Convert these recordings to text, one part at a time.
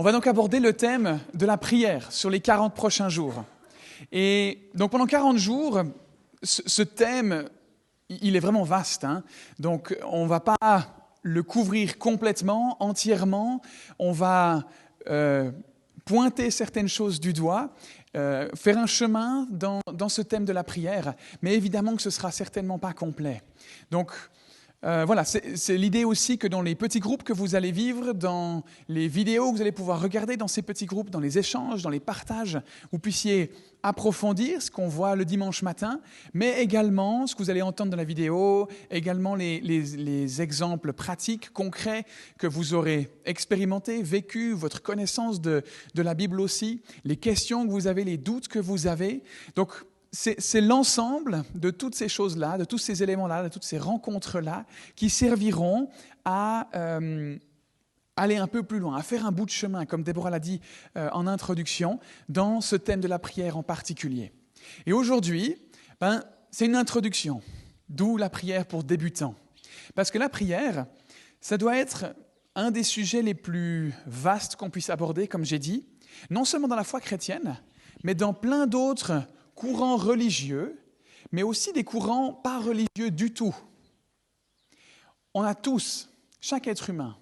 On va donc aborder le thème de la prière sur les 40 prochains jours. Et donc pendant 40 jours, ce, thème, il est vraiment vaste. Hein. donc on ne va pas le couvrir complètement, entièrement. On va euh, pointer certaines choses du doigt, euh, faire un chemin dans, dans, ce thème de la prière, mais évidemment que ce sera certainement pas complet. Donc euh, voilà, c'est l'idée aussi que dans les petits groupes que vous allez vivre, dans les vidéos que vous allez pouvoir regarder dans ces petits groupes, dans les échanges, dans les partages, vous puissiez approfondir ce qu'on voit le dimanche matin, mais également ce que vous allez entendre dans la vidéo, également les, exemples pratiques, concrets que vous aurez expérimentés, vécus, votre connaissance de, de la Bible aussi, les questions que vous avez, les doutes que vous avez. Donc c'est l'ensemble de toutes ces choses-là, de tous ces éléments-là, de toutes ces rencontres-là, qui serviront à euh, aller un peu plus loin, à faire un bout de chemin, comme Déborah l'a dit euh, en introduction, dans ce thème de la prière en particulier. Et aujourd'hui, ben, c'est une introduction, d'où la prière pour débutants. Parce que la prière, ça doit être un des sujets les plus vastes qu'on puisse aborder, comme j'ai dit, non seulement dans la foi chrétienne, mais dans plein d'autres courants religieux, mais aussi des courants pas religieux du tout. On a tous, chaque être humain,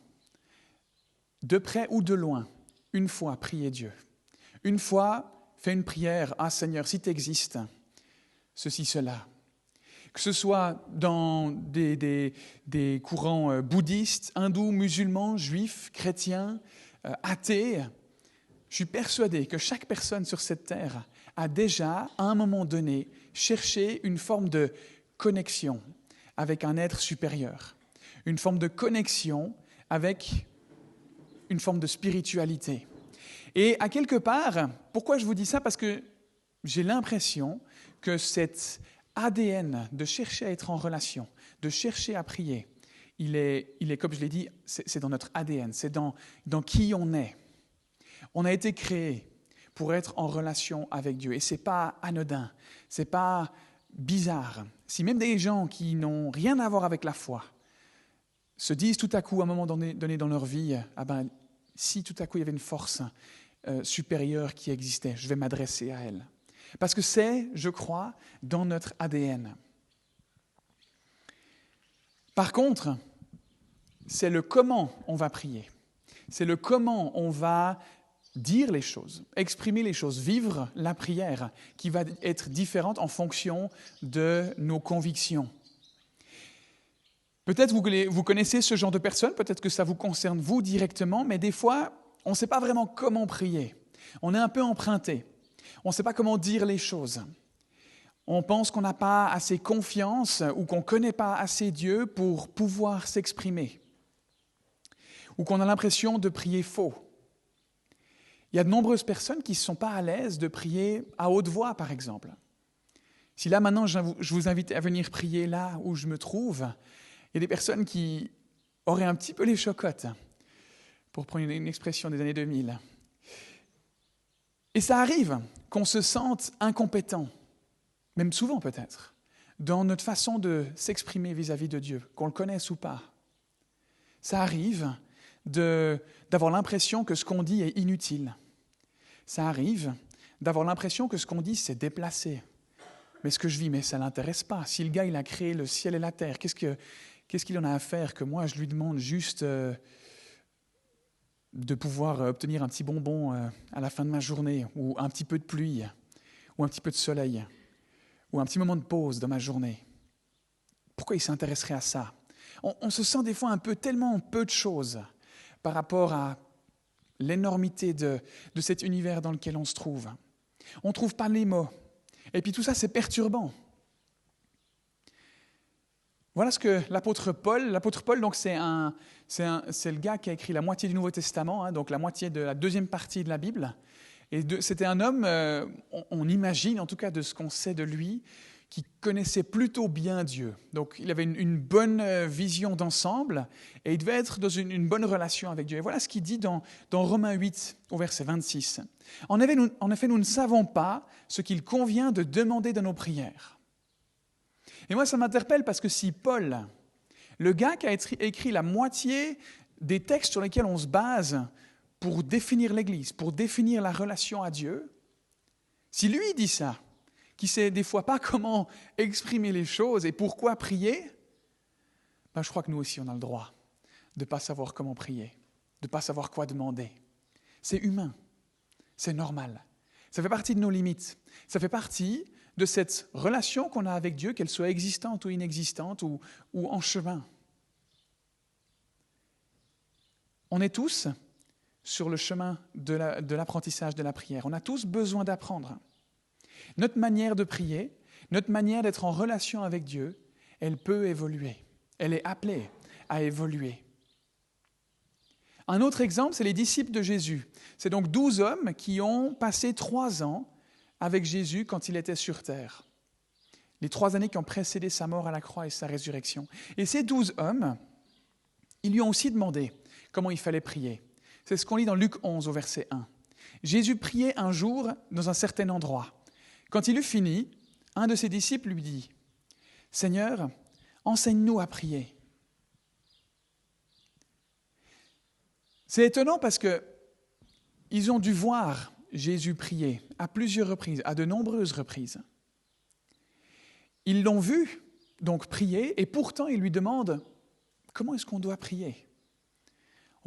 de près ou de loin, une fois prié Dieu. Une fois fait une prière, ah Seigneur, si tu existes, ceci, cela. Que ce soit dans des, des, courants euh, bouddhistes, hindous, musulmans, juifs, chrétiens, euh, athées, je suis persuadé que chaque personne sur cette terre a déjà, à un moment donné, cherché une forme de connexion avec un être supérieur, une forme de connexion avec une forme de spiritualité. Et à quelque part, pourquoi je vous dis ça? Parce que j'ai l'impression que cet ADN de chercher à être en relation, de chercher à prier, il est, il est comme je l'ai dit, c'est dans notre ADN, c'est dans, dans qui on est. On a été créé pour être en relation avec Dieu. Et ce n'est pas anodin, ce n'est pas bizarre. Si même des gens qui n'ont rien à voir avec la foi se disent tout à coup, à un moment donné, dans leur vie, ah ben, si tout à coup il y avait une force euh, supérieure qui existait, je vais m'adresser à elle. Parce que c'est, je crois, dans notre ADN. Par contre, c'est le comment on va prier. C'est le comment on va dire les choses, exprimer les choses, vivre la prière qui va être différente en fonction de nos convictions. Peut-être vous, connaissez ce genre de personnes, peut-être que ça vous concerne vous directement, mais des fois, on ne sait pas vraiment comment prier. On est un peu emprunté. On ne sait pas comment dire les choses. On pense qu'on n'a pas assez confiance ou qu'on ne connaît pas assez Dieu pour pouvoir s'exprimer. Ou qu'on a l'impression de prier faux il y a de nombreuses personnes qui ne sont pas à l'aise de prier à haute voix, par exemple. Si là, maintenant, je vous invite à venir prier là où je me trouve, il y a des personnes qui auraient un petit peu les chocottes, pour prendre une expression des années 2000. Et ça arrive qu'on se sente incompétent, même souvent peut-être, dans notre façon de s'exprimer vis-à-vis de Dieu, qu'on le connaisse ou pas. Ça arrive d'avoir l'impression que ce qu'on dit est inutile. Ça arrive d'avoir l'impression que ce qu'on dit, c'est déplacé. Mais ce que je vis, mais ça ne l'intéresse pas. Si le gars, il a créé le ciel et la terre, qu'est-ce qu'il qu en a à faire que moi, je lui demande juste euh, de pouvoir obtenir un petit bonbon euh, à la fin de ma journée, ou un petit peu de pluie, ou un petit peu de soleil, ou un petit moment de pause dans ma journée? Pourquoi il s'intéresserait à ça? On, on se sent des fois un peu tellement peu de choses par rapport à l'énormité de, cet univers dans lequel on se trouve. On ne trouve pas les mots. Et puis tout ça, c'est perturbant. Voilà ce que l'apôtre Paul, l'apôtre Paul, donc c'est un, c'est, le gars qui a écrit la moitié du Nouveau Testament, hein, donc la moitié de la deuxième partie de la Bible. Et c'était un homme, euh, on, imagine en tout cas de ce qu'on sait de lui, qui connaissait plutôt bien Dieu. Donc il avait une, bonne euh, vision d'ensemble et il devait être dans une, bonne relation avec Dieu. Et voilà ce qu'il dit dans, dans Romains 8 au verset 26. En effet, nous, en effet, nous ne savons pas ce qu'il convient de demander dans nos prières. Et moi, ça m'interpelle parce que si Paul Le gars qui a écrit la moitié des textes sur lesquels on se base pour définir l'Église, pour définir la relation à Dieu, si lui dit ça, qui sait des fois pas comment exprimer les choses et pourquoi prier, ben je crois que nous aussi on a le droit de ne pas savoir comment prier, de ne pas savoir quoi demander. C'est humain, c'est normal. Ça fait partie de nos limites. Ça fait partie de cette relation qu'on a avec Dieu, qu'elle soit existante ou inexistante ou, en chemin. On est tous sur le chemin de l'apprentissage de la prière. On a tous besoin d'apprendre. Notre manière de prier, notre manière d'être en relation avec Dieu, elle peut évoluer. Elle est appelée à évoluer. Un autre exemple, c'est les disciples de Jésus. C'est donc douze hommes qui ont passé trois ans avec Jésus quand il était sur terre. Les trois années qui ont précédé sa mort à la croix et sa résurrection. Et ces douze hommes, ils lui ont aussi demandé comment il fallait prier. C'est ce qu'on lit dans Luc 11 au verset 1. Jésus priait un jour dans un certain endroit. Quand il eut fini, un de ses disciples lui dit, Seigneur, enseigne-nous à prier. C'est étonnant parce que ils ont dû voir Jésus prier à plusieurs reprises, à de nombreuses reprises. Ils l'ont vu donc prier et pourtant ils lui demandent comment est-ce qu'on doit prier?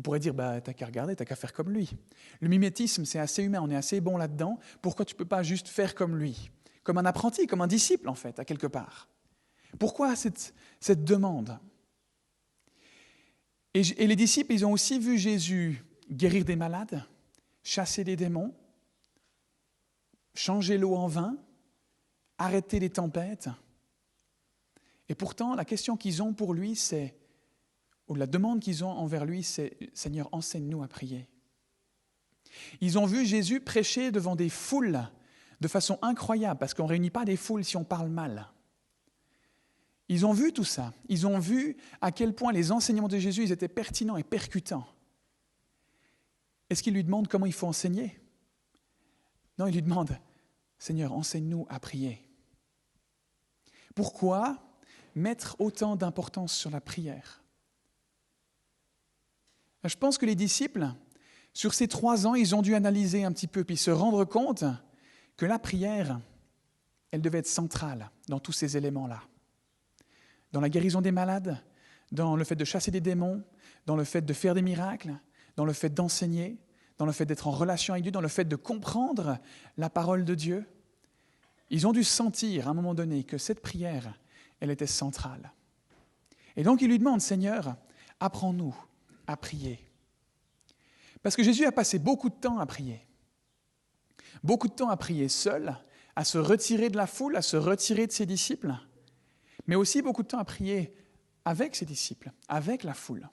On pourrait dire bah t'as qu'à regarder, t'as qu'à faire comme lui. Le mimétisme c'est assez humain, on est assez bon là-dedans. Pourquoi tu peux pas juste faire comme lui, comme un apprenti, comme un disciple en fait, à quelque part Pourquoi cette, cette demande? Et, les disciples, ils ont aussi vu Jésus guérir des malades, chasser des démons, changer l'eau en vin, arrêter les tempêtes. Et pourtant, la question qu'ils ont pour lui, c'est, ou la demande qu'ils ont envers lui, c'est Seigneur, enseigne-nous à prier. Ils ont vu Jésus prêcher devant des foules de façon incroyable, parce qu'on ne réunit pas des foules si on parle mal. Ils ont vu tout ça. Ils ont vu à quel point les enseignements de Jésus étaient pertinents et percutants. Est-ce qu'ils lui demandent comment il faut enseigner? Non, ils lui demandent, Seigneur, enseigne-nous à prier. Pourquoi mettre autant d'importance sur la prière? Je pense que les disciples, sur ces trois ans, ils ont dû analyser un petit peu, puis se rendre compte que la prière, elle devait être centrale dans tous ces éléments-là dans la guérison des malades, dans le fait de chasser des démons, dans le fait de faire des miracles, dans le fait d'enseigner, dans le fait d'être en relation avec Dieu, dans le fait de comprendre la parole de Dieu. Ils ont dû sentir à un moment donné que cette prière, elle était centrale. Et donc ils lui demandent, Seigneur, apprends-nous à prier. Parce que Jésus a passé beaucoup de temps à prier. Beaucoup de temps à prier seul, à se retirer de la foule, à se retirer de ses disciples mais aussi beaucoup de temps à prier avec ses disciples, avec la foule.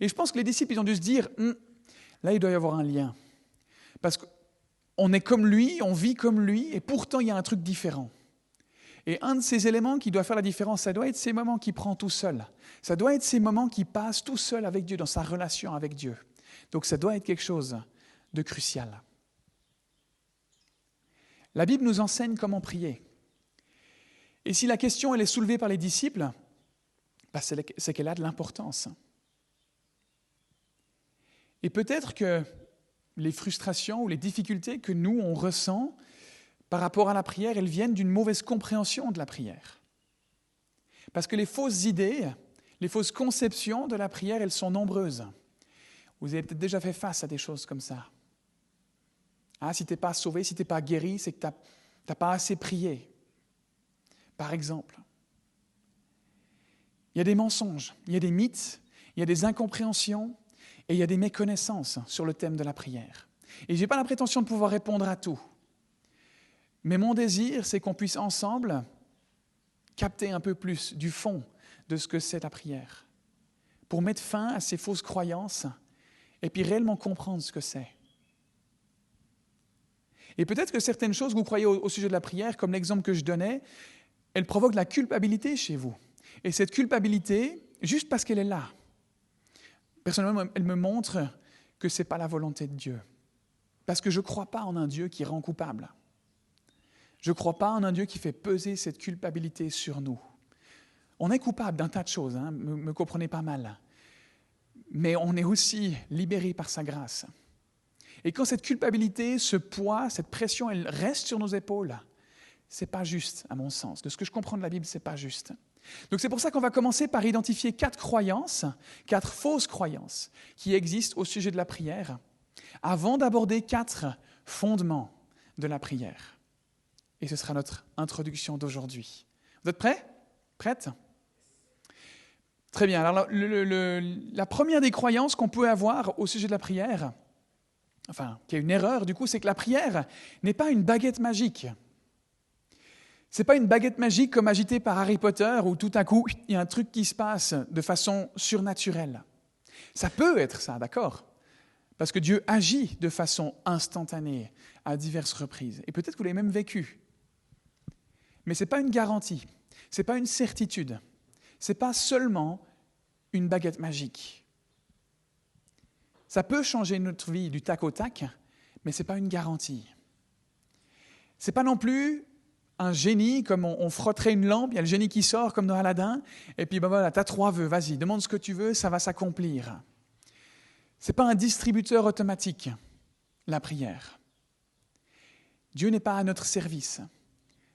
Et je pense que les disciples, ils ont dû se dire, hum, là, il doit y avoir un lien. Parce qu'on est comme lui, on vit comme lui, et pourtant, il y a un truc différent. Et un de ces éléments qui doit faire la différence, ça doit être ces moments qu'il prend tout seul. Ça doit être ces moments qu'il passe tout seul avec Dieu, dans sa relation avec Dieu. Donc ça doit être quelque chose de crucial. La Bible nous enseigne comment prier. Et si la question elle est soulevée par les disciples, bah, c'est qu'elle a de l'importance. Et peut-être que les frustrations ou les difficultés que nous, on ressent par rapport à la prière, elles viennent d'une mauvaise compréhension de la prière. Parce que les fausses idées, les fausses conceptions de la prière, elles sont nombreuses. Vous avez peut-être déjà fait face à des choses comme ça. Ah, si tu n'es pas sauvé, si tu n'es pas guéri, c'est que tu n'as pas assez prié par exemple. Il y a des mensonges, il y a des mythes, il y a des incompréhensions et il y a des méconnaissances sur le thème de la prière. Et je n'ai pas la prétention de pouvoir répondre à tout. Mais mon désir, c'est qu'on puisse ensemble capter un peu plus du fond de ce que c'est la prière, pour mettre fin à ces fausses croyances et puis réellement comprendre ce que c'est. Et peut-être que certaines choses que vous croyez au, sujet de la prière, comme l'exemple que je donnais, elle provoque de la culpabilité chez vous. Et cette culpabilité, juste parce qu'elle est là, personnellement, elle me montre que ce n'est pas la volonté de Dieu. Parce que je ne crois pas en un Dieu qui rend coupable. Je ne crois pas en un Dieu qui fait peser cette culpabilité sur nous. On est coupable d'un tas de choses, hein, me, me comprenez pas mal. Mais on est aussi libéré par sa grâce. Et quand cette culpabilité, ce poids, cette pression, elle reste sur nos épaules, c'est pas juste, à mon sens. De ce que je comprends de la Bible, c'est pas juste. Donc c'est pour ça qu'on va commencer par identifier quatre croyances, quatre fausses croyances qui existent au sujet de la prière, avant d'aborder quatre fondements de la prière. Et ce sera notre introduction d'aujourd'hui. Vous êtes prêts? Prêtes? Très bien. Alors la première des croyances qu'on peut avoir au sujet de la prière, enfin, qui est une erreur du coup, c'est que la prière n'est pas une baguette magique. C'est pas une baguette magique comme agitée par Harry Potter où tout à coup il y a un truc qui se passe de façon surnaturelle. Ça peut être ça, d'accord? Parce que Dieu agit de façon instantanée à diverses reprises. Et peut-être que vous l'avez même vécu. Mais ce n'est pas une garantie, ce n'est pas une certitude, ce n'est pas seulement une baguette magique. Ça peut changer notre vie du tac au tac, mais ce n'est pas une garantie. Ce n'est pas non plus un génie, comme on, frotterait une lampe, il y a le génie qui sort, comme dans Aladdin, et puis ben voilà, tu as trois vœux, vas-y, demande ce que tu veux, ça va s'accomplir. Ce n'est pas un distributeur automatique, la prière. Dieu n'est pas à notre service,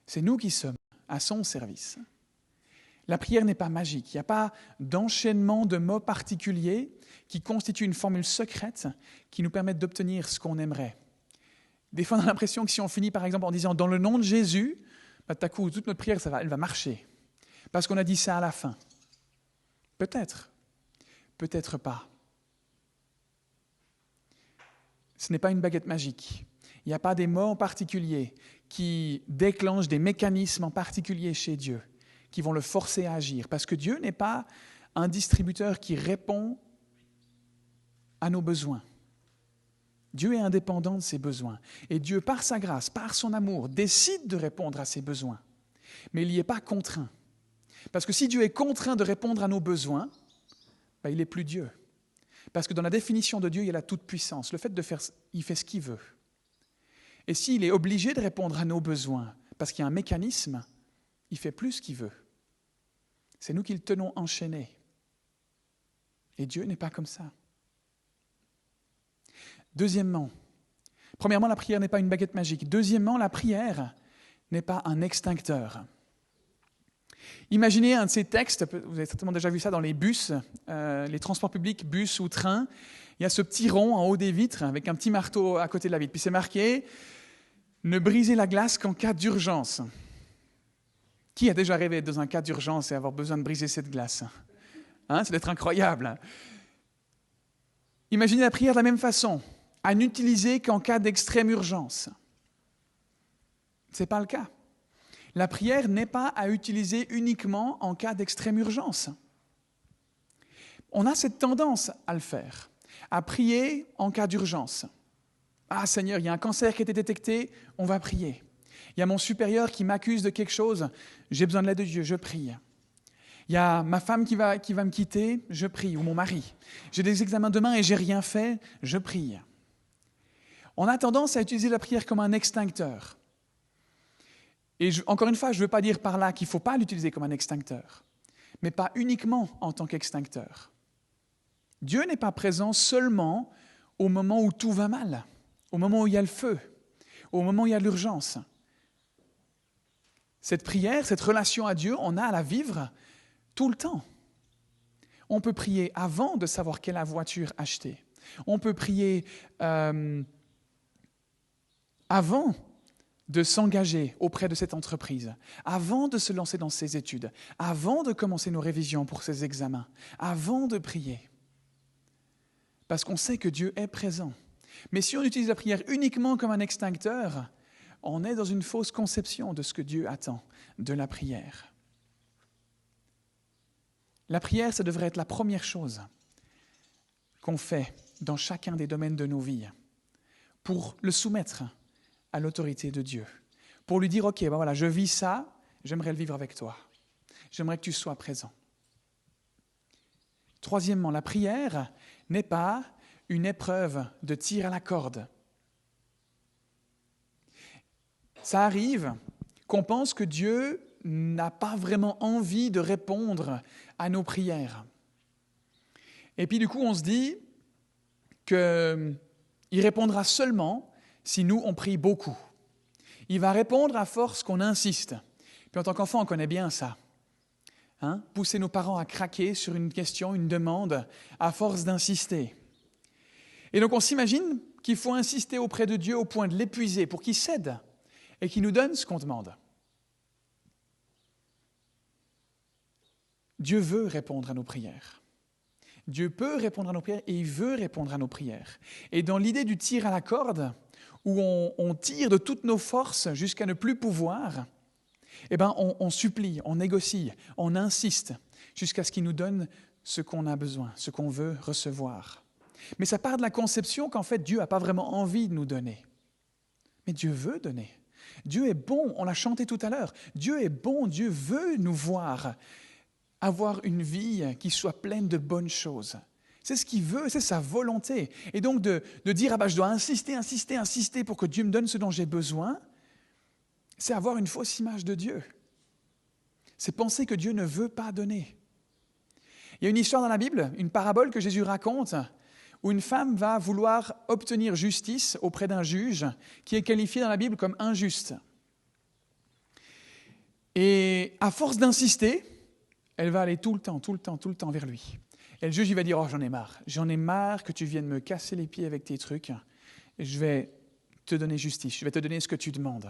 c'est nous qui sommes à son service. La prière n'est pas magique, il n'y a pas d'enchaînement de mots particuliers qui constituent une formule secrète qui nous permettent d'obtenir ce qu'on aimerait. Des fois, on a l'impression que si on finit par exemple en disant dans le nom de Jésus, bah, tout à coup, toute notre prière, ça elle va marcher. Parce qu'on a dit ça à la fin. Peut-être, peut-être pas. Ce n'est pas une baguette magique. Il n'y a pas des mots en particulier qui déclenchent des mécanismes en particulier chez Dieu, qui vont le forcer à agir. Parce que Dieu n'est pas un distributeur qui répond à nos besoins. Dieu est indépendant de ses besoins. Et Dieu, par sa grâce, par son amour, décide de répondre à ses besoins. Mais il n'y est pas contraint. Parce que si Dieu est contraint de répondre à nos besoins, ben, il n'est plus Dieu. Parce que dans la définition de Dieu, il y a la toute-puissance. Le fait de faire, il fait ce qu'il veut. Et s'il est obligé de répondre à nos besoins, parce qu'il y a un mécanisme, il fait plus qu'il veut. C'est nous qui le tenons enchaîné. Et Dieu n'est pas comme ça. Deuxièmement, premièrement, la prière n'est pas une baguette magique. Deuxièmement, la prière n'est pas un extincteur. Imaginez un de ces textes, vous avez certainement déjà vu ça dans les bus, euh, les transports publics, bus ou trains. Il y a ce petit rond en haut des vitres avec un petit marteau à côté de la vitre. Puis c'est marqué Ne brisez la glace qu'en cas d'urgence. Qui a déjà rêvé dans un cas d'urgence et avoir besoin de briser cette glace? Hein, C'est d'être incroyable. Imaginez la prière de la même façon à n'utiliser qu'en cas d'extrême urgence. Ce n'est pas le cas. La prière n'est pas à utiliser uniquement en cas d'extrême urgence. On a cette tendance à le faire, à prier en cas d'urgence. Ah Seigneur, il y a un cancer qui a été détecté, on va prier. Il y a mon supérieur qui m'accuse de quelque chose, j'ai besoin de l'aide de Dieu, je prie. Il y a ma femme qui va, qui va me quitter, je prie, ou mon mari. J'ai des examens demain et j'ai rien fait, je prie. On a tendance à utiliser la prière comme un extincteur. Et encore une fois, je ne veux pas dire par là qu'il ne faut pas l'utiliser comme un extincteur, mais pas uniquement en tant qu'extincteur. Dieu n'est pas présent seulement au moment où tout va mal, au moment où il y a le feu, au moment où il y a l'urgence. Cette prière, cette relation à Dieu, on a à la vivre tout le temps. On peut prier avant de savoir quelle voiture acheter. On peut prier euh, avant de s'engager auprès de cette entreprise, avant de se lancer dans ses études, avant de commencer nos révisions pour ses examens, avant de prier. Parce qu'on sait que Dieu est présent. Mais si on utilise la prière uniquement comme un extincteur, on est dans une fausse conception de ce que Dieu attend de la prière. La prière, ça devrait être la première chose qu'on fait dans chacun des domaines de nos vies pour le soumettre à l'autorité de Dieu, pour lui dire, OK, ben voilà, je vis ça, j'aimerais le vivre avec toi. J'aimerais que tu sois présent. Troisièmement, la prière n'est pas une épreuve de tir à la corde. Ça arrive qu'on pense que Dieu n'a pas vraiment envie de répondre à nos prières. Et puis du coup, on se dit qu'il répondra seulement si nous, on prie beaucoup. Il va répondre à force qu'on insiste. Puis en tant qu'enfant, on connaît bien ça. Hein? Pousser nos parents à craquer sur une question, une demande, à force d'insister. Et donc on s'imagine qu'il faut insister auprès de Dieu au point de l'épuiser pour qu'il cède et qu'il nous donne ce qu'on demande. Dieu veut répondre à nos prières. Dieu peut répondre à nos prières et il veut répondre à nos prières. Et dans l'idée du tir à la corde, où on, tire de toutes nos forces jusqu'à ne plus pouvoir, eh ben on, supplie, on négocie, on insiste jusqu'à ce qu'il nous donne ce qu'on a besoin, ce qu'on veut recevoir. Mais ça part de la conception qu'en fait Dieu n'a pas vraiment envie de nous donner. Mais Dieu veut donner. Dieu est bon, on l'a chanté tout à l'heure. Dieu est bon, Dieu veut nous voir avoir une vie qui soit pleine de bonnes choses. C'est ce qu'il veut, c'est sa volonté. Et donc de, dire, ah bah, je dois insister, insister, insister pour que Dieu me donne ce dont j'ai besoin, c'est avoir une fausse image de Dieu. C'est penser que Dieu ne veut pas donner. Il y a une histoire dans la Bible, une parabole que Jésus raconte, où une femme va vouloir obtenir justice auprès d'un juge qui est qualifié dans la Bible comme injuste. Et à force d'insister, elle va aller tout le temps, tout le temps, tout le temps vers lui. Et le juge, il va dire, oh, j'en ai marre. J'en ai marre que tu viennes me casser les pieds avec tes trucs. Je vais te donner justice. Je vais te donner ce que tu demandes.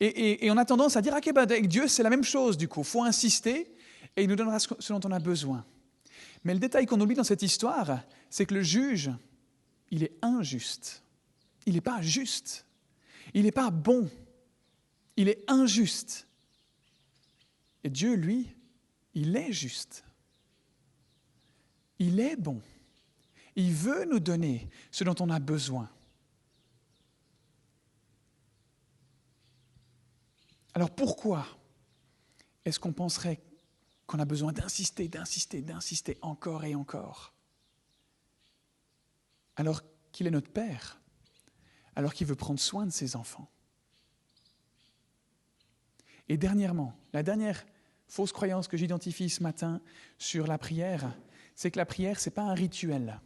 Et, on a tendance à dire, ok, bah, avec Dieu, c'est la même chose, du coup. Il faut insister et il nous donnera ce dont on a besoin. Mais le détail qu'on oublie dans cette histoire, c'est que le juge, il est injuste. Il n'est pas juste. Il n'est pas bon. Il est injuste. Et Dieu, lui, il est juste. Il est bon. Il veut nous donner ce dont on a besoin. Alors pourquoi est-ce qu'on penserait qu'on a besoin d'insister, d'insister, d'insister encore et encore Alors qu'il est notre Père, alors qu'il veut prendre soin de ses enfants? Et dernièrement, la dernière fausse croyance que j'identifie ce matin sur la prière, c'est que la prière, ce n'est pas un rituel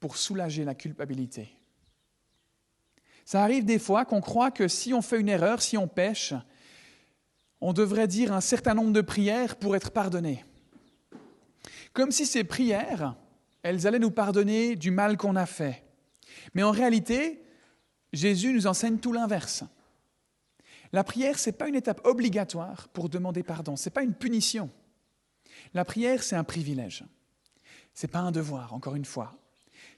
pour soulager la culpabilité. Ça arrive des fois qu'on croit que si on fait une erreur, si on pêche, on devrait dire un certain nombre de prières pour être pardonné. Comme si ces prières, elles allaient nous pardonner du mal qu'on a fait. Mais en réalité, Jésus nous enseigne tout l'inverse. La prière, ce n'est pas une étape obligatoire pour demander pardon, ce n'est pas une punition. La prière, c'est un privilège. Ce n'est pas un devoir, encore une fois.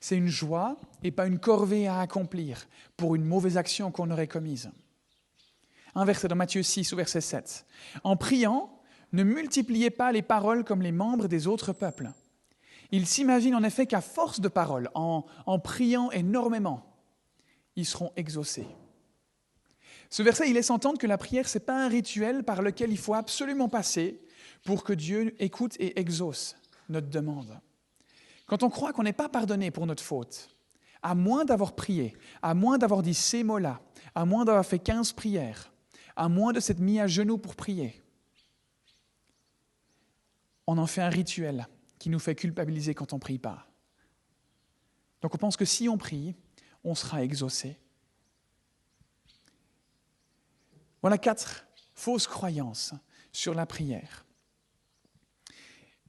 C'est une joie et pas une corvée à accomplir pour une mauvaise action qu'on aurait commise. Un verset dans Matthieu 6 au verset 7. En priant, ne multipliez pas les paroles comme les membres des autres peuples. Ils s'imaginent en effet qu'à force de paroles, en, en priant énormément, ils seront exaucés. Ce verset, il laisse entendre que la prière, ce n'est pas un rituel par lequel il faut absolument passer pour que Dieu écoute et exauce notre demande. Quand on croit qu'on n'est pas pardonné pour notre faute, à moins d'avoir prié, à moins d'avoir dit ces mots-là, à moins d'avoir fait 15 prières, à moins de s'être mis à genoux pour prier, on en fait un rituel qui nous fait culpabiliser quand on ne prie pas. Donc on pense que si on prie, on sera exaucé. Voilà quatre fausses croyances sur la prière.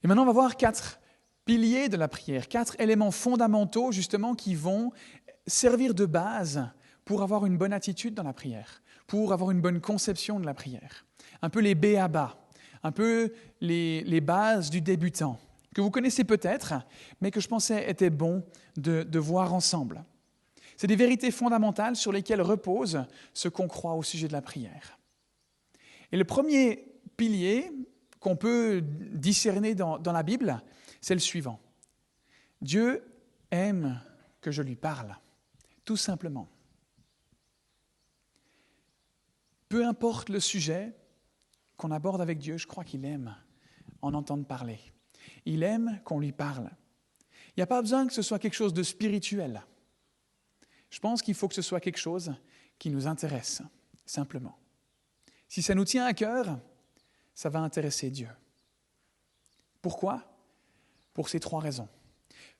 Et maintenant, on va voir quatre piliers de la prière, quatre éléments fondamentaux justement qui vont servir de base pour avoir une bonne attitude dans la prière, pour avoir une bonne conception de la prière. Un peu les B à bas, un peu les, les bases du débutant, que vous connaissez peut-être, mais que je pensais était bon de, de voir ensemble. C'est des vérités fondamentales sur lesquelles repose ce qu'on croit au sujet de la prière. Et le premier pilier qu'on peut discerner dans, la Bible, c'est le suivant. Dieu aime que je lui parle, tout simplement. Peu importe le sujet qu'on aborde avec Dieu, je crois qu'il aime en entendre parler. Il aime qu'on lui parle. Il n'y a pas besoin que ce soit quelque chose de spirituel. Je pense qu'il faut que ce soit quelque chose qui nous intéresse, simplement. Si ça nous tient à cœur, ça va intéresser Dieu. Pourquoi? Pour ces trois raisons.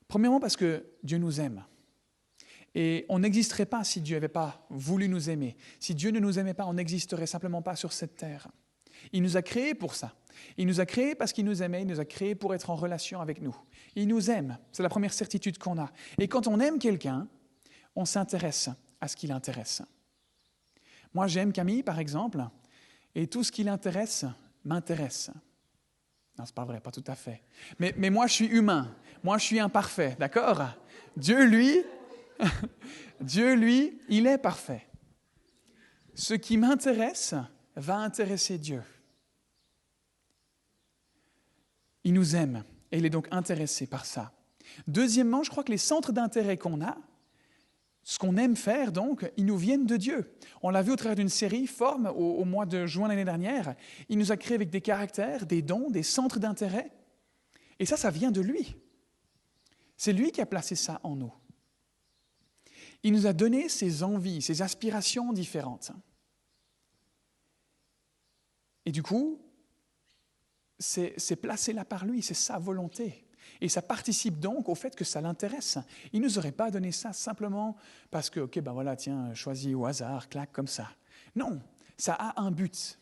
Premièrement, parce que Dieu nous aime. Et on n'existerait pas si Dieu n'avait pas voulu nous aimer. Si Dieu ne nous aimait pas, on n'existerait simplement pas sur cette terre. Il nous a créés pour ça. Il nous a créés parce qu'il nous aimait, il nous a créés pour être en relation avec nous. Il nous aime, c'est la première certitude qu'on a. Et quand on aime quelqu'un, on s'intéresse à ce qui l'intéresse. Moi, j'aime Camille, par exemple, et tout ce qui l'intéresse m'intéresse. Non, c'est pas vrai, pas tout à fait. Mais, mais moi, je suis humain. Moi, je suis imparfait, d'accord? Dieu, lui, Dieu, lui, il est parfait. Ce qui m'intéresse va intéresser Dieu. Il nous aime et il est donc intéressé par ça. Deuxièmement, je crois que les centres d'intérêt qu'on a, ce qu'on aime faire, donc, ils nous viennent de Dieu. On l'a vu au travers d'une série, Forme, au, au mois de juin l'année dernière. Il nous a créés avec des caractères, des dons, des centres d'intérêt. Et ça, ça vient de lui. C'est lui qui a placé ça en nous. Il nous a donné ses envies, ses aspirations différentes. Et du coup, c'est placé là par lui, c'est sa volonté. Et ça participe donc au fait que ça l'intéresse. Il ne nous aurait pas donné ça simplement parce que, ok, ben voilà, tiens, choisis au hasard, claque comme ça. Non, ça a un but.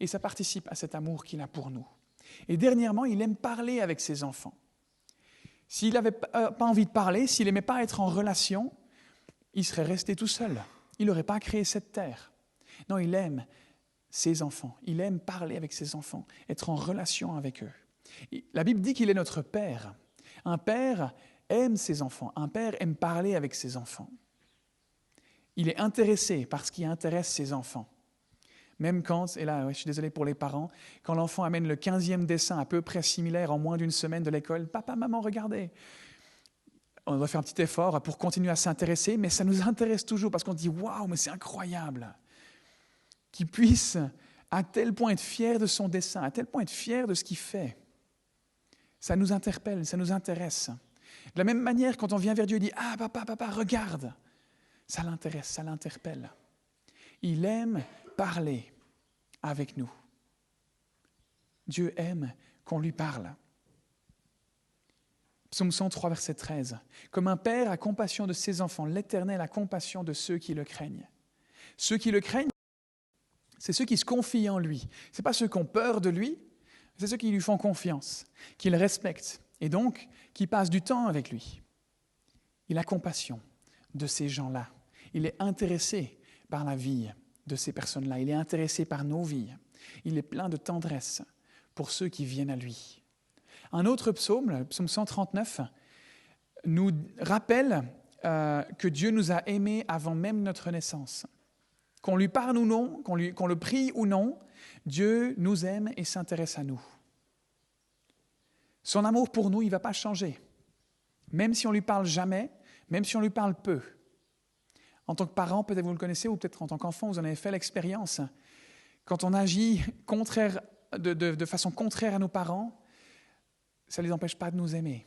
Et ça participe à cet amour qu'il a pour nous. Et dernièrement, il aime parler avec ses enfants. S'il n'avait pas envie de parler, s'il n'aimait pas être en relation, il serait resté tout seul. Il n'aurait pas créé cette terre. Non, il aime ses enfants. Il aime parler avec ses enfants, être en relation avec eux. La Bible dit qu'il est notre Père. Un Père aime ses enfants. Un Père aime parler avec ses enfants. Il est intéressé par ce qui intéresse ses enfants. Même quand, et là je suis désolé pour les parents, quand l'enfant amène le quinzième dessin à peu près similaire en moins d'une semaine de l'école, papa, maman, regardez. On doit faire un petit effort pour continuer à s'intéresser, mais ça nous intéresse toujours parce qu'on dit waouh, mais c'est incroyable qu'il puisse à tel point être fier de son dessin, à tel point être fier de ce qu'il fait. Ça nous interpelle, ça nous intéresse. De la même manière, quand on vient vers Dieu et dit Ah, papa, papa, regarde, ça l'intéresse, ça l'interpelle. Il aime parler avec nous. Dieu aime qu'on lui parle. Psaume 103, verset 13. Comme un père a compassion de ses enfants, l'Éternel a compassion de ceux qui le craignent. Ceux qui le craignent, c'est ceux qui se confient en lui. Ce pas ceux qui ont peur de lui, c'est ceux qui lui font confiance, qui le respectent et donc qui passent du temps avec lui. Il a compassion de ces gens-là. Il est intéressé par la vie de ces personnes-là. Il est intéressé par nos vies. Il est plein de tendresse pour ceux qui viennent à lui. Un autre psaume, le psaume 139, nous rappelle euh, que Dieu nous a aimés avant même notre naissance. Qu'on lui parle ou non, qu'on le prie ou non, Dieu nous aime et s'intéresse à nous. Son amour pour nous, il ne va pas changer. Même si on lui parle jamais, même si on lui parle peu. En tant que parent, peut-être vous le connaissez, ou peut-être en tant qu'enfant, vous en avez fait l'expérience. Quand on agit de, façon contraire à nos parents, ça ne les empêche pas de nous aimer.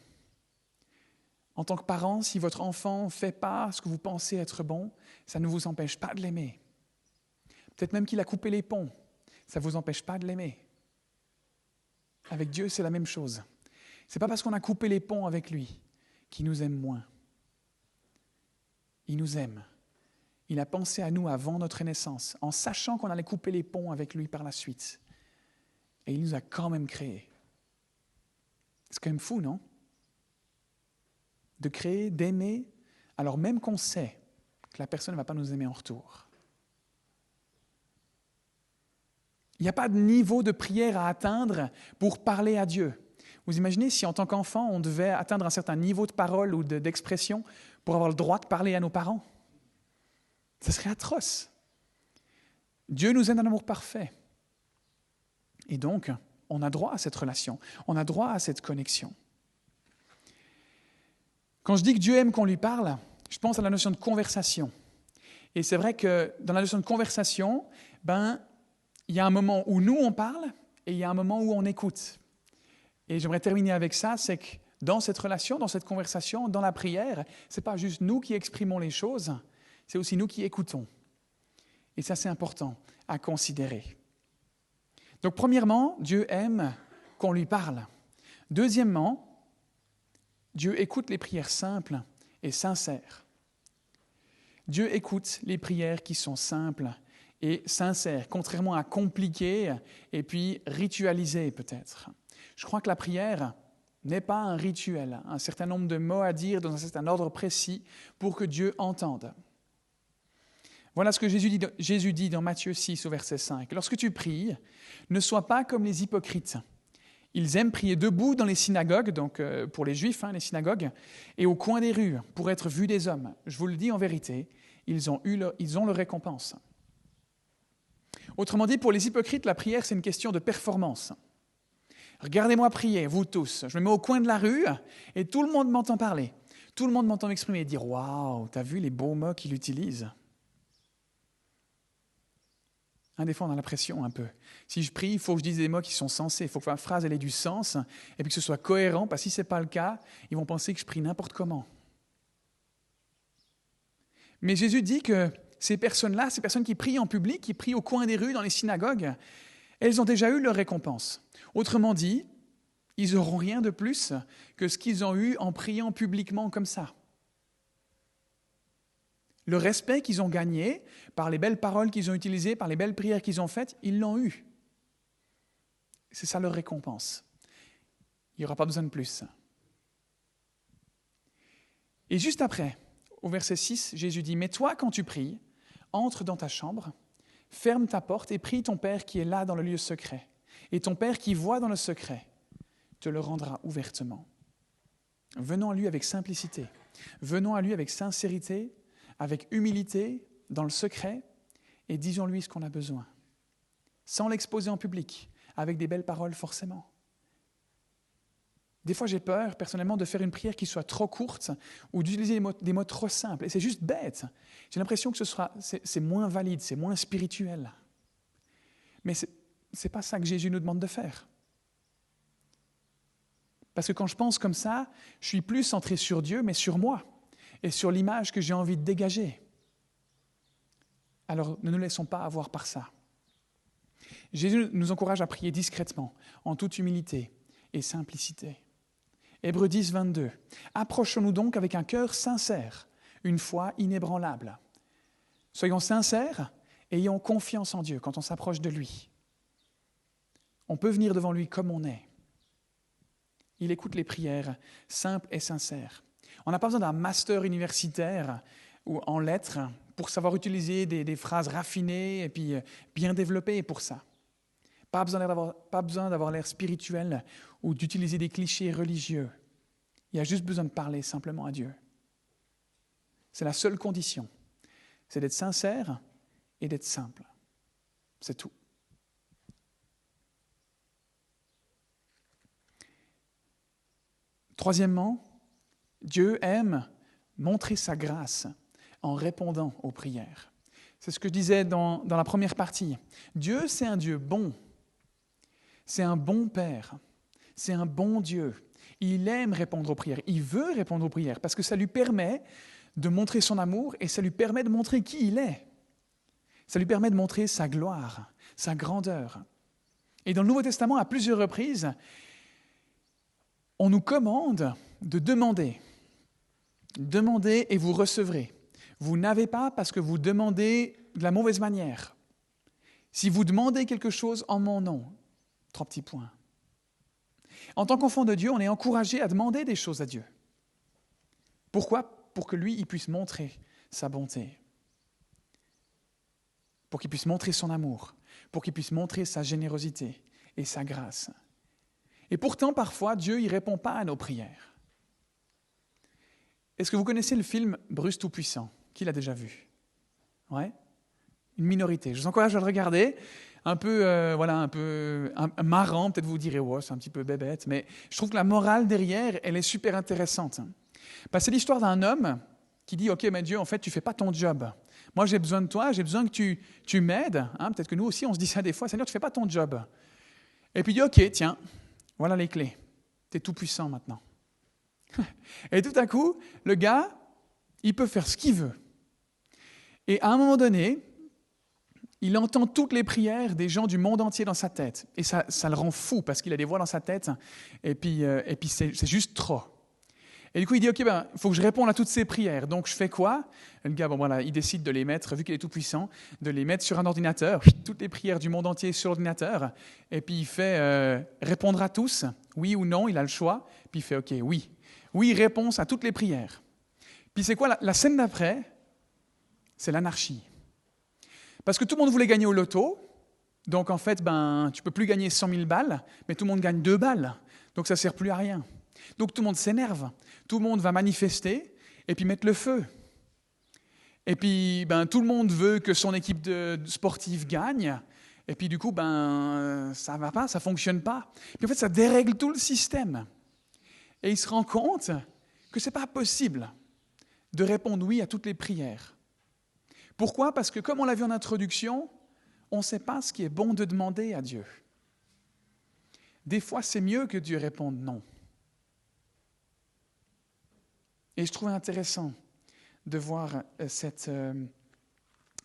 En tant que parent, si votre enfant ne fait pas ce que vous pensez être bon, ça ne vous empêche pas de l'aimer. Peut-être même qu'il a coupé les ponts. Ça ne vous empêche pas de l'aimer. Avec Dieu, c'est la même chose. Ce n'est pas parce qu'on a coupé les ponts avec lui qu'il nous aime moins. Il nous aime. Il a pensé à nous avant notre naissance, en sachant qu'on allait couper les ponts avec lui par la suite. Et il nous a quand même créés. C'est quand même fou, non? De créer, d'aimer, alors même qu'on sait que la personne ne va pas nous aimer en retour. Il n'y a pas de niveau de prière à atteindre pour parler à Dieu. Vous imaginez si en tant qu'enfant, on devait atteindre un certain niveau de parole ou d'expression pour avoir le droit de parler à nos parents? Ce serait atroce. Dieu nous aime d'un amour parfait. Et donc, on a droit à cette relation, on a droit à cette connexion. Quand je dis que Dieu aime qu'on lui parle, je pense à la notion de conversation. Et c'est vrai que dans la notion de conversation, ben, il y a un moment où nous, on parle et il y a un moment où on écoute. Et j'aimerais terminer avec ça, c'est que dans cette relation, dans cette conversation, dans la prière, ce n'est pas juste nous qui exprimons les choses, c'est aussi nous qui écoutons. Et ça, c'est important à considérer. Donc premièrement, Dieu aime qu'on lui parle. Deuxièmement, Dieu écoute les prières simples et sincères. Dieu écoute les prières qui sont simples et sincères, contrairement à compliquées et puis ritualisées peut-être. Je crois que la prière n'est pas un rituel, un certain nombre de mots à dire dans un ordre précis pour que Dieu entende. Voilà ce que Jésus dit, dans Matthieu 6 au verset 5. Lorsque tu pries, ne sois pas comme les hypocrites. Ils aiment prier debout dans les synagogues, donc euh, pour les juifs, hein, les synagogues, et au coin des rues, pour être vus des hommes. Je vous le dis en vérité, ils ont, eu leur récompense. Autrement dit, pour les hypocrites, la prière, c'est une question de performance. Regardez-moi prier, vous tous. Je me mets au coin de la rue et tout le monde m'entend parler. Tout le monde m'entend m'exprimer et dire Waouh, t'as vu les beaux mots qu'il utilise? Des fois, un peu. Si je prie, il faut que je dise des mots qui sont sensés. Il faut que ma phrase ait du sens et puis que ce soit cohérent, parce que si ce n'est pas le cas, ils vont penser que je prie n'importe comment. Mais Jésus dit que ces personnes-là, ces personnes qui prient en public, qui prient au coin des rues, dans les synagogues, elles ont déjà eu leur récompense. Autrement dit, ils n'auront rien de plus que ce qu'ils ont eu en priant publiquement comme ça. Le respect qu'ils ont gagné par les belles paroles qu'ils ont utilisées, par les belles prières qu'ils ont faites, ils l'ont eu. C'est ça leur récompense. Il n'y aura pas besoin de plus. Et juste après, au verset 6, Jésus dit, Mais toi, quand tu pries, entre dans ta chambre, ferme ta porte et prie ton Père qui est là dans le lieu secret. Et ton Père qui voit dans le secret te le rendra ouvertement. Venons à lui avec simplicité. Venons à lui avec sincérité avec humilité, dans le secret, et disons-lui ce qu'on a besoin, sans l'exposer en public, avec des belles paroles forcément. Des fois, j'ai peur, personnellement, de faire une prière qui soit trop courte ou d'utiliser des mots, trop simples. Et c'est juste bête. J'ai l'impression que ce sera, c'est, moins valide, c'est moins spirituel. Mais ce n'est pas ça que Jésus nous demande de faire. Parce que quand je pense comme ça, je suis plus centré sur Dieu, mais sur moi et sur l'image que j'ai envie de dégager. Alors ne nous laissons pas avoir par ça. Jésus nous encourage à prier discrètement, en toute humilité et simplicité. Hébreux 10, 22. Approchons-nous donc avec un cœur sincère, une foi inébranlable. Soyons sincères, ayons confiance en Dieu quand on s'approche de lui. On peut venir devant lui comme on est. Il écoute les prières simples et sincères. On n'a pas besoin d'un master universitaire ou en lettres pour savoir utiliser des, phrases raffinées et puis euh, bien développées pour ça. Pas besoin d'avoir l'air spirituel ou d'utiliser des clichés religieux. Il y a juste besoin de parler simplement à Dieu. C'est la seule condition. C'est d'être sincère et d'être simple. C'est tout. Troisièmement, Dieu aime montrer sa grâce en répondant aux prières. C'est ce que je disais dans, la première partie. Dieu, c'est un Dieu bon. C'est un bon Père. C'est un bon Dieu. Il aime répondre aux prières. Il veut répondre aux prières parce que ça lui permet de montrer son amour et ça lui permet de montrer qui il est. Ça lui permet de montrer sa gloire, sa grandeur. Et dans le Nouveau Testament, à plusieurs reprises, on nous commande de demander. Demandez et vous recevrez. Vous n'avez pas parce que vous demandez de la mauvaise manière. Si vous demandez quelque chose en mon nom, trois petits points. En tant qu'enfant de Dieu, on est encouragé à demander des choses à Dieu. Pourquoi? Pour que lui, il puisse montrer sa bonté. Pour qu'il puisse montrer son amour. Pour qu'il puisse montrer sa générosité et sa grâce. Et pourtant, parfois, Dieu ne répond pas à nos prières. Est-ce que vous connaissez le film Bruce Tout-Puissant Qui l'a déjà vu? Ouais Une minorité. Je vous encourage à le regarder. Un peu, euh, voilà, un peu marrant, peut-être vous direz, ouais, c'est un petit peu bébête, mais je trouve que la morale derrière, elle est super intéressante. c'est l'histoire d'un homme qui dit, ok, mais Dieu, en fait, tu fais pas ton job. Moi, j'ai besoin de toi, j'ai besoin que tu, tu m'aides. Hein. peut-être que nous aussi, on se dit ça des fois, Seigneur, tu fais pas ton job. Et puis il dit, ok, tiens, voilà les clés. Tu es tout puissant maintenant. Et tout à coup, le gars, il peut faire ce qu'il veut. Et à un moment donné, il entend toutes les prières des gens du monde entier dans sa tête. Et ça, ça le rend fou parce qu'il a des voix dans sa tête. Et puis, euh, et puis c'est, juste trop. Et du coup, il dit, OK, ben, il faut que je réponde à toutes ces prières. Donc, je fais quoi? Le gars, bon, voilà, il décide de les mettre, vu qu'il est tout puissant, de les mettre sur un ordinateur, toutes les prières du monde entier sur l'ordinateur. Et puis, il fait euh, répondre à tous, oui ou non, il a le choix. Puis, il fait, OK, oui. Oui, réponse à toutes les prières. Puis, c'est quoi la, scène d'après? C'est l'anarchie. Parce que tout le monde voulait gagner au loto. Donc, en fait, ben, tu peux plus gagner 100 000 balles, mais tout le monde gagne 2 balles. Donc, ça sert plus à rien. Donc tout le monde s'énerve, tout le monde va manifester et puis mettre le feu. Et puis ben, tout le monde veut que son équipe sportive gagne. Et puis du coup, ben, ça va pas, ça ne fonctionne pas. Puis en fait, ça dérègle tout le système. Et il se rend compte que ce n'est pas possible de répondre oui à toutes les prières. Pourquoi? Parce que comme on l'a vu en introduction, on ne sait pas ce qui est bon de demander à Dieu. Des fois, c'est mieux que Dieu réponde non. Et je trouve intéressant de voir euh, cette, euh,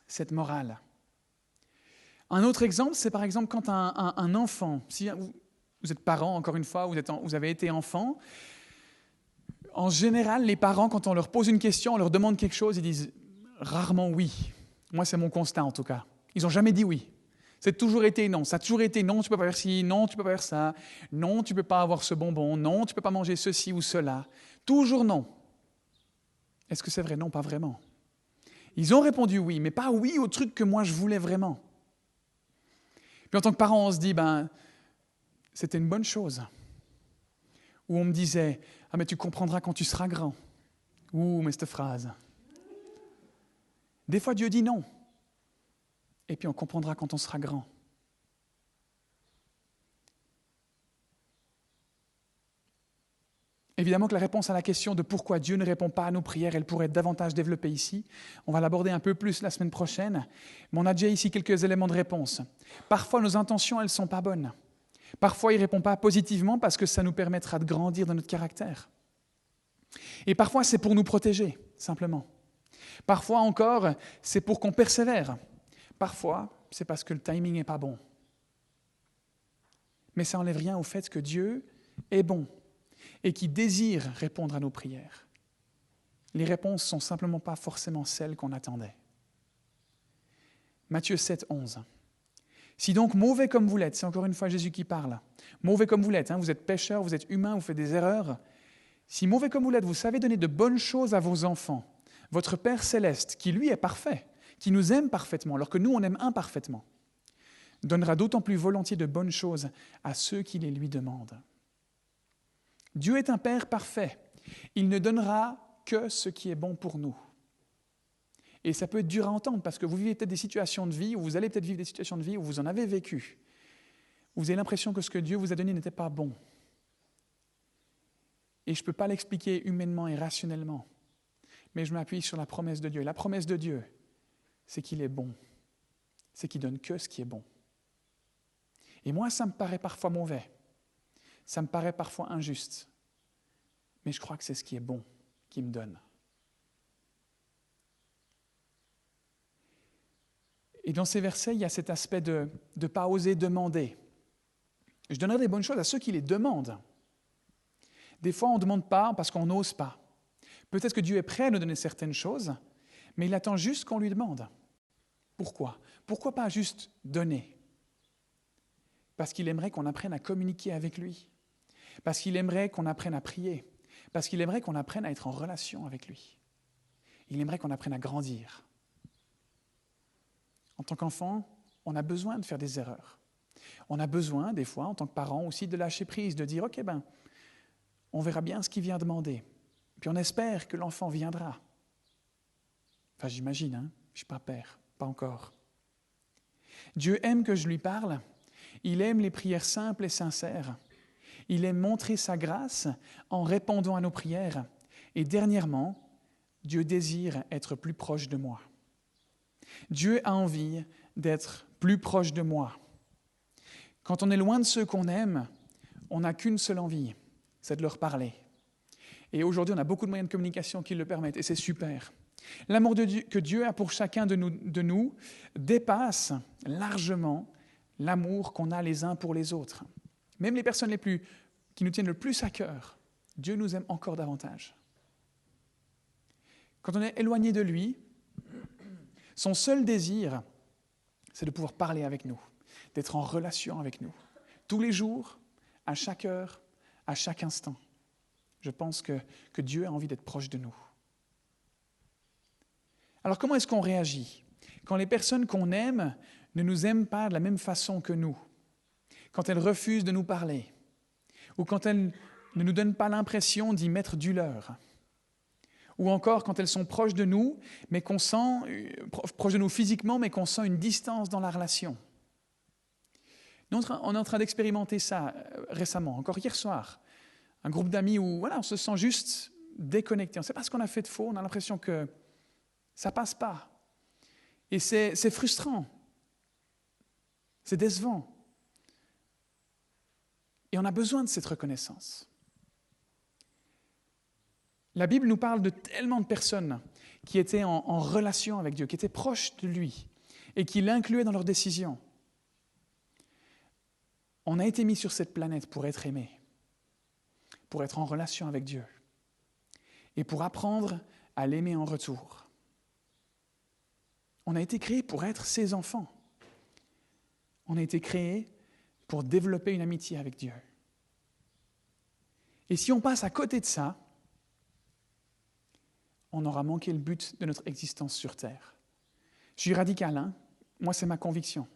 cette morale. Un autre exemple, c'est par exemple quand un, enfant, vous, êtes parent, encore une fois, vous, êtes avez été enfant, en général, les parents, quand on leur pose une question, on leur demande quelque chose, ils disent rarement oui. Moi, c'est mon constat en tout cas. Ils n'ont jamais dit oui. C'est toujours été non. Ça a toujours été non, tu peux pas faire ci, non, tu peux pas faire ça, non, tu peux pas avoir ce bonbon, non, tu peux pas manger ceci ou cela. Toujours non. Est-ce que c'est vrai? Non, pas vraiment. Ils ont répondu oui, mais pas oui au truc que moi je voulais vraiment. Puis en tant que parent, on se dit, ben, c'était une bonne chose. Ou on me disait, ah mais tu comprendras quand tu seras grand. Ouh, mais cette phrase. Des fois, Dieu dit non. Et puis on comprendra quand on sera grand. Évidemment que la réponse à la question de pourquoi Dieu ne répond pas à nos prières, elle pourrait être davantage développée ici. On va l'aborder un peu plus la semaine prochaine. Mais on a déjà ici quelques éléments de réponse. Parfois, nos intentions, elles ne sont pas bonnes. Parfois, il ne répond pas positivement parce que ça nous permettra de grandir dans notre caractère. Et parfois, c'est pour nous protéger, simplement. Parfois encore, c'est pour qu'on persévère. Parfois, c'est parce que le timing n'est pas bon. Mais ça n'enlève rien au fait que Dieu est bon et qui désire répondre à nos prières. Les réponses ne sont simplement pas forcément celles qu'on attendait. Matthieu 7, 11. Si donc mauvais comme vous l'êtes, c'est encore une fois Jésus qui parle, mauvais comme vous l'êtes, hein, vous êtes pécheur, vous êtes humain, vous faites des erreurs, si mauvais comme vous l'êtes, vous savez donner de bonnes choses à vos enfants, votre Père céleste, qui lui est parfait, qui nous aime parfaitement, alors que nous on aime imparfaitement, donnera d'autant plus volontiers de bonnes choses à ceux qui les lui demandent. Dieu est un Père parfait. Il ne donnera que ce qui est bon pour nous. Et ça peut être dur à entendre parce que vous vivez peut-être des situations de vie, ou vous allez peut-être vivre des situations de vie où vous en avez vécu. vous avez l'impression que ce que Dieu vous a donné n'était pas bon. Et je ne peux pas l'expliquer humainement et rationnellement, mais je m'appuie sur la promesse de Dieu. Et la promesse de Dieu, c'est qu'il est bon. C'est qu'il donne que ce qui est bon. Et moi, ça me paraît parfois mauvais. Ça me paraît parfois injuste, mais je crois que c'est ce qui est bon qui me donne. Et dans ces versets, il y a cet aspect de ne pas oser demander. Je donnerai des bonnes choses à ceux qui les demandent. Des fois, on ne demande pas parce qu'on n'ose pas. Peut-être que Dieu est prêt à nous donner certaines choses, mais il attend juste qu'on lui demande. Pourquoi? Pourquoi pas juste donner? Parce qu'il aimerait qu'on apprenne à communiquer avec lui parce qu'il aimerait qu'on apprenne à prier, parce qu'il aimerait qu'on apprenne à être en relation avec lui. Il aimerait qu'on apprenne à grandir. En tant qu'enfant, on a besoin de faire des erreurs. On a besoin, des fois, en tant que parent aussi, de lâcher prise, de dire, OK, ben, on verra bien ce qu'il vient demander. Puis on espère que l'enfant viendra. Enfin, j'imagine, hein? je ne suis pas père, pas encore. Dieu aime que je lui parle. Il aime les prières simples et sincères. Il aime montrer sa grâce en répondant à nos prières. Et dernièrement, Dieu désire être plus proche de moi. Dieu a envie d'être plus proche de moi. Quand on est loin de ceux qu'on aime, on n'a qu'une seule envie, c'est de leur parler. Et aujourd'hui, on a beaucoup de moyens de communication qui le permettent, et c'est super. L'amour que Dieu a pour chacun de nous, dépasse largement l'amour qu'on a les uns pour les autres. Même les personnes les plus, qui nous tiennent le plus à cœur, Dieu nous aime encore davantage. Quand on est éloigné de lui, son seul désir, c'est de pouvoir parler avec nous, d'être en relation avec nous, tous les jours, à chaque heure, à chaque instant. Je pense que, Dieu a envie d'être proche de nous. Alors comment est-ce qu'on réagit quand les personnes qu'on aime ne nous aiment pas de la même façon que nous, quand elles refusent de nous parler, ou quand elles ne nous donnent pas l'impression d'y mettre du leur, ou encore quand elles sont proches de nous, mais qu'on sent, euh, proches de nous physiquement, mais qu'on sent une distance dans la relation. on est en train d'expérimenter ça euh, récemment, encore hier soir. Un groupe d'amis où voilà, on se sent juste déconnecté. On ne sait pas ce qu'on a fait de faux, on a l'impression que ça passe pas. Et c'est frustrant. C'est décevant. Et on a besoin de cette reconnaissance. La Bible nous parle de tellement de personnes qui étaient en, relation avec Dieu, qui étaient proches de lui et qui l'incluaient dans leurs décisions. On a été mis sur cette planète pour être aimé, pour être en relation avec Dieu et pour apprendre à l'aimer en retour. On a été créé pour être ses enfants. On a été créé pour développer une amitié avec Dieu. Et si on passe à côté de ça, on aura manqué le but de notre existence sur Terre. Je suis radical, hein moi c'est ma conviction.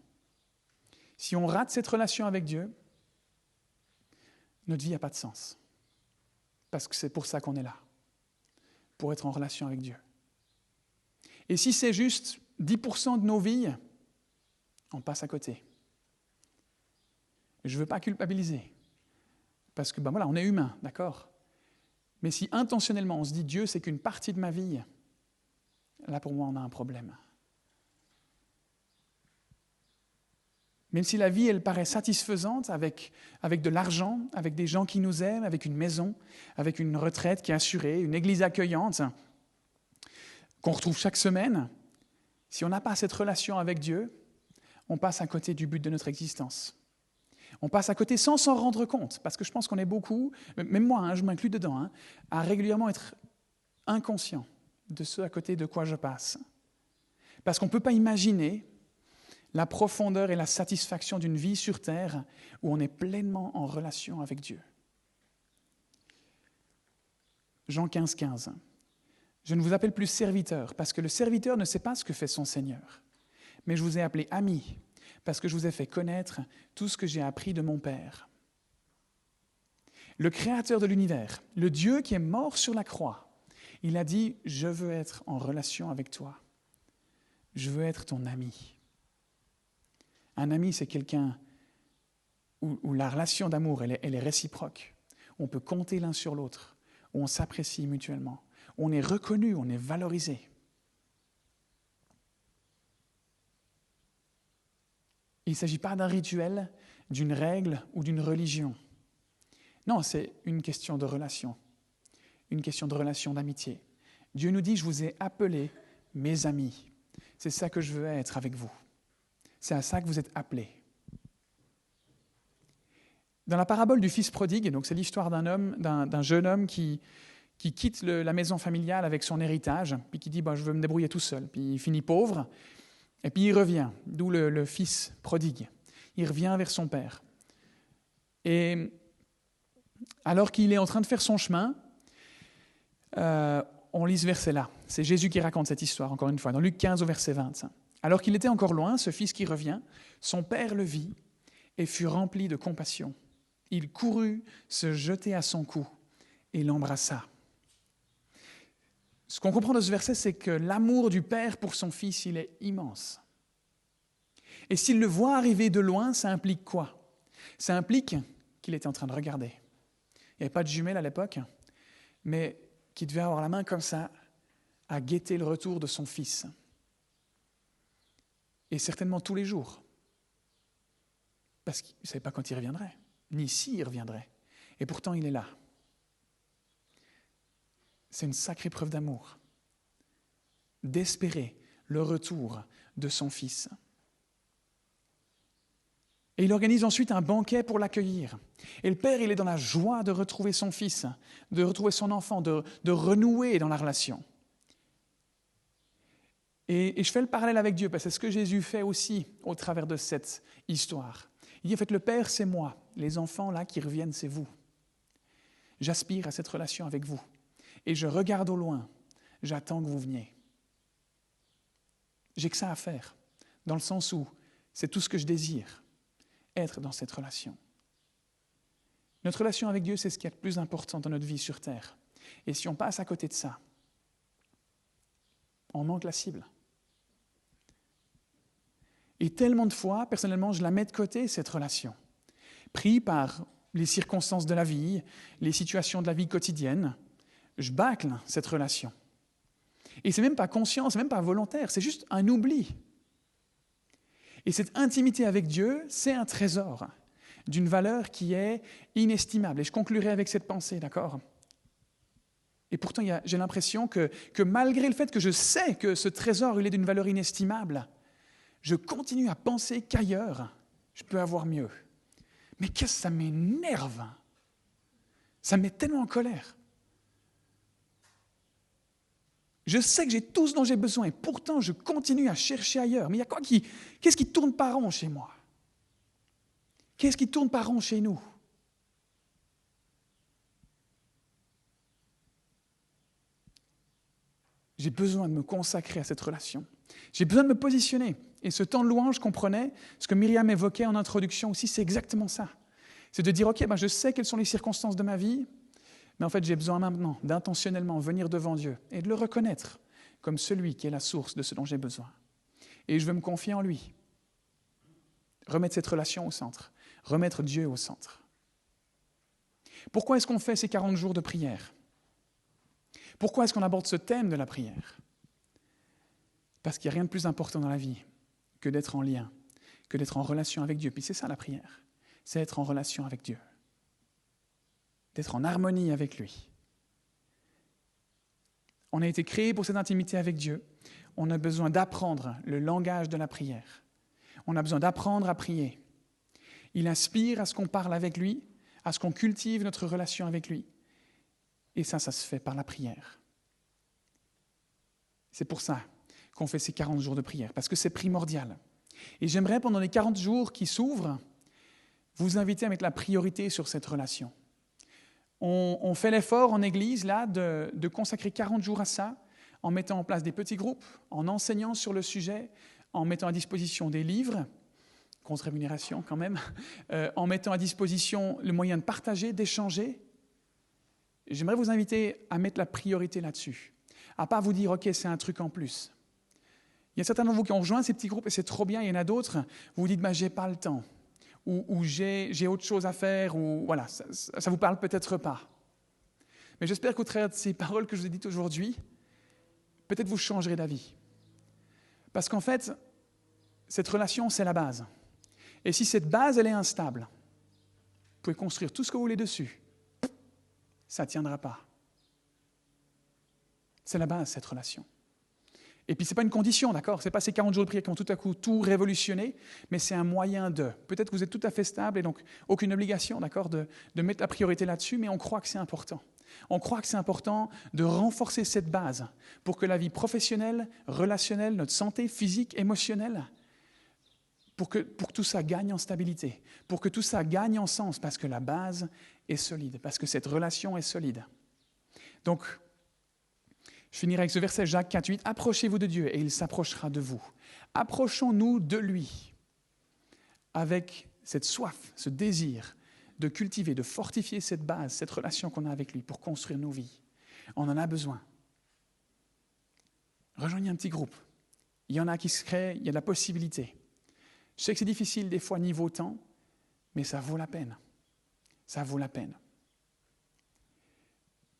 Si on rate cette relation avec Dieu, notre vie n'a pas de sens. Parce que c'est pour ça qu'on est là, pour être en relation avec Dieu. Et si c'est juste 10% de nos vies, on passe à côté. Je ne veux pas culpabiliser, parce que ben voilà, on est humain, d'accord? Mais si intentionnellement on se dit Dieu, c'est qu'une partie de ma vie, là pour moi on a un problème. Même si la vie, elle paraît satisfaisante avec, de l'argent, avec des gens qui nous aiment, avec une maison, avec une retraite qui est assurée, une église accueillante, qu'on retrouve chaque semaine, si on n'a pas cette relation avec Dieu, on passe à côté du but de notre existence. On passe à côté sans s'en rendre compte, parce que je pense qu'on est beaucoup, même moi, hein, je m'inclus dedans, hein, à régulièrement être inconscient de ce à côté de quoi je passe. Parce qu'on ne peut pas imaginer la profondeur et la satisfaction d'une vie sur Terre où on est pleinement en relation avec Dieu. Jean 15, 15. Je ne vous appelle plus serviteur, parce que le serviteur ne sait pas ce que fait son Seigneur, mais je vous ai appelé ami parce que je vous ai fait connaître tout ce que j'ai appris de mon Père. Le Créateur de l'univers, le Dieu qui est mort sur la croix, il a dit, je veux être en relation avec toi. Je veux être ton ami. Un ami, c'est quelqu'un où, la relation d'amour, elle, est réciproque. On peut compter l'un sur l'autre, où on s'apprécie mutuellement, on est reconnu, on est valorisé. Il ne s'agit pas d'un rituel, d'une règle ou d'une religion. Non, c'est une question de relation, une question de relation d'amitié. Dieu nous dit, je vous ai appelés mes amis. C'est ça que je veux être avec vous. C'est à ça que vous êtes appelés. Dans la parabole du fils prodigue, donc c'est l'histoire d'un homme, d'un jeune homme qui, qui quitte la maison familiale avec son héritage, puis qui dit bah, je veux me débrouiller tout seul, puis il finit pauvre, et puis il revient, d'où le, fils prodigue. Il revient vers son père. Et alors qu'il est en train de faire son chemin, euh, on lit ce verset-là. C'est Jésus qui raconte cette histoire, encore une fois, dans Luc 15 au verset 20. Alors qu'il était encore loin, ce fils qui revient, son père le vit et fut rempli de compassion. Il courut se jeter à son cou et l'embrassa. Ce qu'on comprend de ce verset, c'est que l'amour du Père pour son Fils, il est immense. Et s'il le voit arriver de loin, ça implique quoi? Ça implique qu'il était en train de regarder. Il n'y avait pas de jumelles à l'époque, mais qu'il devait avoir la main comme ça, à guetter le retour de son Fils. Et certainement tous les jours. Parce qu'il ne savait pas quand il reviendrait, ni s'il reviendrait. Et pourtant, il est là. C'est une sacrée preuve d'amour. d'espérer le retour de son fils. Et il organise ensuite un banquet pour l'accueillir. Et le père, il est dans la joie de retrouver son fils, de retrouver son enfant, de, renouer dans la relation. Et, et, je fais le parallèle avec Dieu, parce que c'est ce que Jésus fait aussi au travers de cette histoire. Il dit, en fait, le Père, c'est moi. Les enfants, là, qui reviennent, c'est vous. J'aspire à cette relation avec vous. Et je regarde au loin. J'attends que vous veniez. J'ai que ça à faire, dans le sens où c'est tout ce que je désire, être dans cette relation. Notre relation avec Dieu, c'est ce qui est le plus important dans notre vie sur Terre. Et si on passe à côté de ça, on manque la cible. Et tellement de fois, personnellement, je la mets de côté, cette relation. Pris par les circonstances de la vie, les situations de la vie quotidienne, je bâcle cette relation. Et c'est même pas conscient, c'est même pas volontaire, c'est juste un oubli. Et cette intimité avec Dieu, c'est un trésor d'une valeur qui est inestimable. Et je conclurai avec cette pensée, d'accord? Et pourtant, j'ai l'impression que, que, malgré le fait que je sais que ce trésor, il est d'une valeur inestimable, je continue à penser qu'ailleurs, je peux avoir mieux. Mais qu'est-ce que ça m'énerve? Ça me met tellement en colère. Je sais que j'ai tout ce dont j'ai besoin et pourtant je continue à chercher ailleurs. Mais il y a quoi qui. Qu'est-ce qui tourne par rond chez moi? Qu'est-ce qui tourne par rond chez nous? J'ai besoin de me consacrer à cette relation. J'ai besoin de me positionner. Et ce temps de louange, comprenait ce que Myriam évoquait en introduction aussi, c'est exactement ça. C'est de dire, OK, ben je sais quelles sont les circonstances de ma vie, mais en fait, j'ai besoin maintenant d'intentionnellement venir devant Dieu et de le reconnaître comme celui qui est la source de ce dont j'ai besoin. Et je veux me confier en lui. Remettre cette relation au centre. Remettre Dieu au centre. Pourquoi est-ce qu'on fait ces 40 jours de prière? Pourquoi est-ce qu'on aborde ce thème de la prière? Parce qu'il n'y a rien de plus important dans la vie que d'être en lien, que d'être en relation avec Dieu. Puis c'est ça la prière, c'est être en relation avec Dieu d'être en harmonie avec lui. On a été créé pour cette intimité avec Dieu. On a besoin d'apprendre le langage de la prière. On a besoin d'apprendre à prier. Il inspire à ce qu'on parle avec lui, à ce qu'on cultive notre relation avec lui. Et ça, ça se fait par la prière. C'est pour ça qu'on fait ces 40 jours de prière, parce que c'est primordial. Et j'aimerais, pendant les 40 jours qui s'ouvrent, vous inviter à mettre la priorité sur cette relation on, fait l'effort en Église là de, consacrer 40 jours à ça, en mettant en place des petits groupes, en enseignant sur le sujet, en mettant à disposition des livres, contre rémunération quand même, euh, en mettant à disposition le moyen de partager, d'échanger. J'aimerais vous inviter à mettre la priorité là-dessus, à pas vous dire, OK, c'est un truc en plus. Il y a certains d'entre vous qui ont rejoint ces petits groupes et c'est trop bien, il y en a d'autres, vous vous dites, bah, j'ai pas le temps ou, j'ai autre chose à faire, ou voilà, ça ne vous parle peut-être pas. Mais j'espère qu'au travers de ces paroles que je vous ai dites aujourd'hui, peut-être vous changerez d'avis. Parce qu'en fait, cette relation, c'est la base. Et si cette base, elle est instable, vous pouvez construire tout ce que vous voulez dessus. Ça ne tiendra pas. C'est la base, cette relation. Et puis, ce n'est pas une condition, d'accord? Ce n'est pas ces 40 jours de prière qui vont tout à coup tout révolutionner, mais c'est un moyen de. Peut-être que vous êtes tout à fait stable et donc aucune obligation, d'accord, de, de mettre la priorité là-dessus, mais on croit que c'est important. On croit que c'est important de renforcer cette base pour que la vie professionnelle, relationnelle, notre santé physique, émotionnelle, pour que, pour que tout ça gagne en stabilité, pour que tout ça gagne en sens, parce que la base est solide, parce que cette relation est solide. Donc, je finirai avec ce verset Jacques 4, 8. Approchez-vous de Dieu et il s'approchera de vous. Approchons-nous de lui avec cette soif, ce désir de cultiver, de fortifier cette base, cette relation qu'on a avec lui pour construire nos vies. On en a besoin. Rejoignez un petit groupe. Il y en a qui se créent, il y a de la possibilité. Je sais que c'est difficile des fois niveau temps, mais ça vaut la peine. Ça vaut la peine.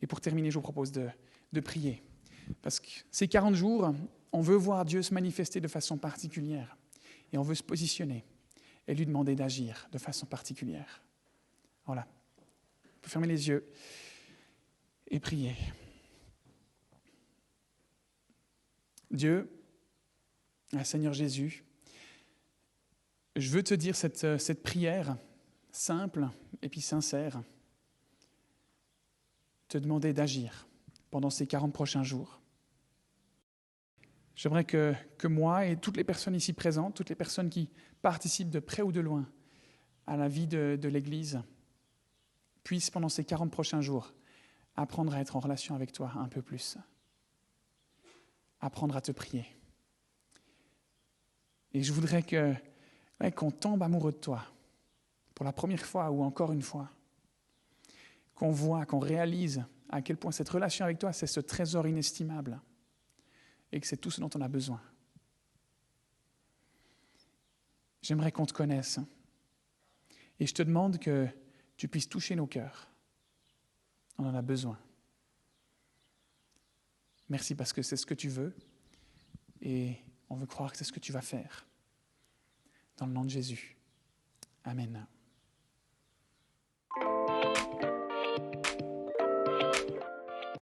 Et pour terminer, je vous propose de, de prier. Parce que ces 40 jours, on veut voir Dieu se manifester de façon particulière. Et on veut se positionner et lui demander d'agir de façon particulière. Voilà. Peut fermer les yeux et prier. Dieu, ah, Seigneur Jésus, je veux te dire cette, cette prière simple et puis sincère, te demander d'agir pendant ces 40 prochains jours. J'aimerais que, que moi et toutes les personnes ici présentes, toutes les personnes qui participent de près ou de loin à la vie de, l'Église, puissent pendant ces 40 prochains jours apprendre à être en relation avec toi un peu plus, apprendre à te prier. Et je voudrais que qu'on tombe amoureux de toi pour la première fois ou encore une fois, qu'on voit, qu'on réalise à quel point cette relation avec toi, c'est ce trésor inestimable et que c'est tout ce dont on a besoin. J'aimerais qu'on te connaisse et je te demande que tu puisses toucher nos cœurs. On en a besoin. Merci parce que c'est ce que tu veux et on veut croire que c'est ce que tu vas faire. Dans le nom de Jésus. Amen.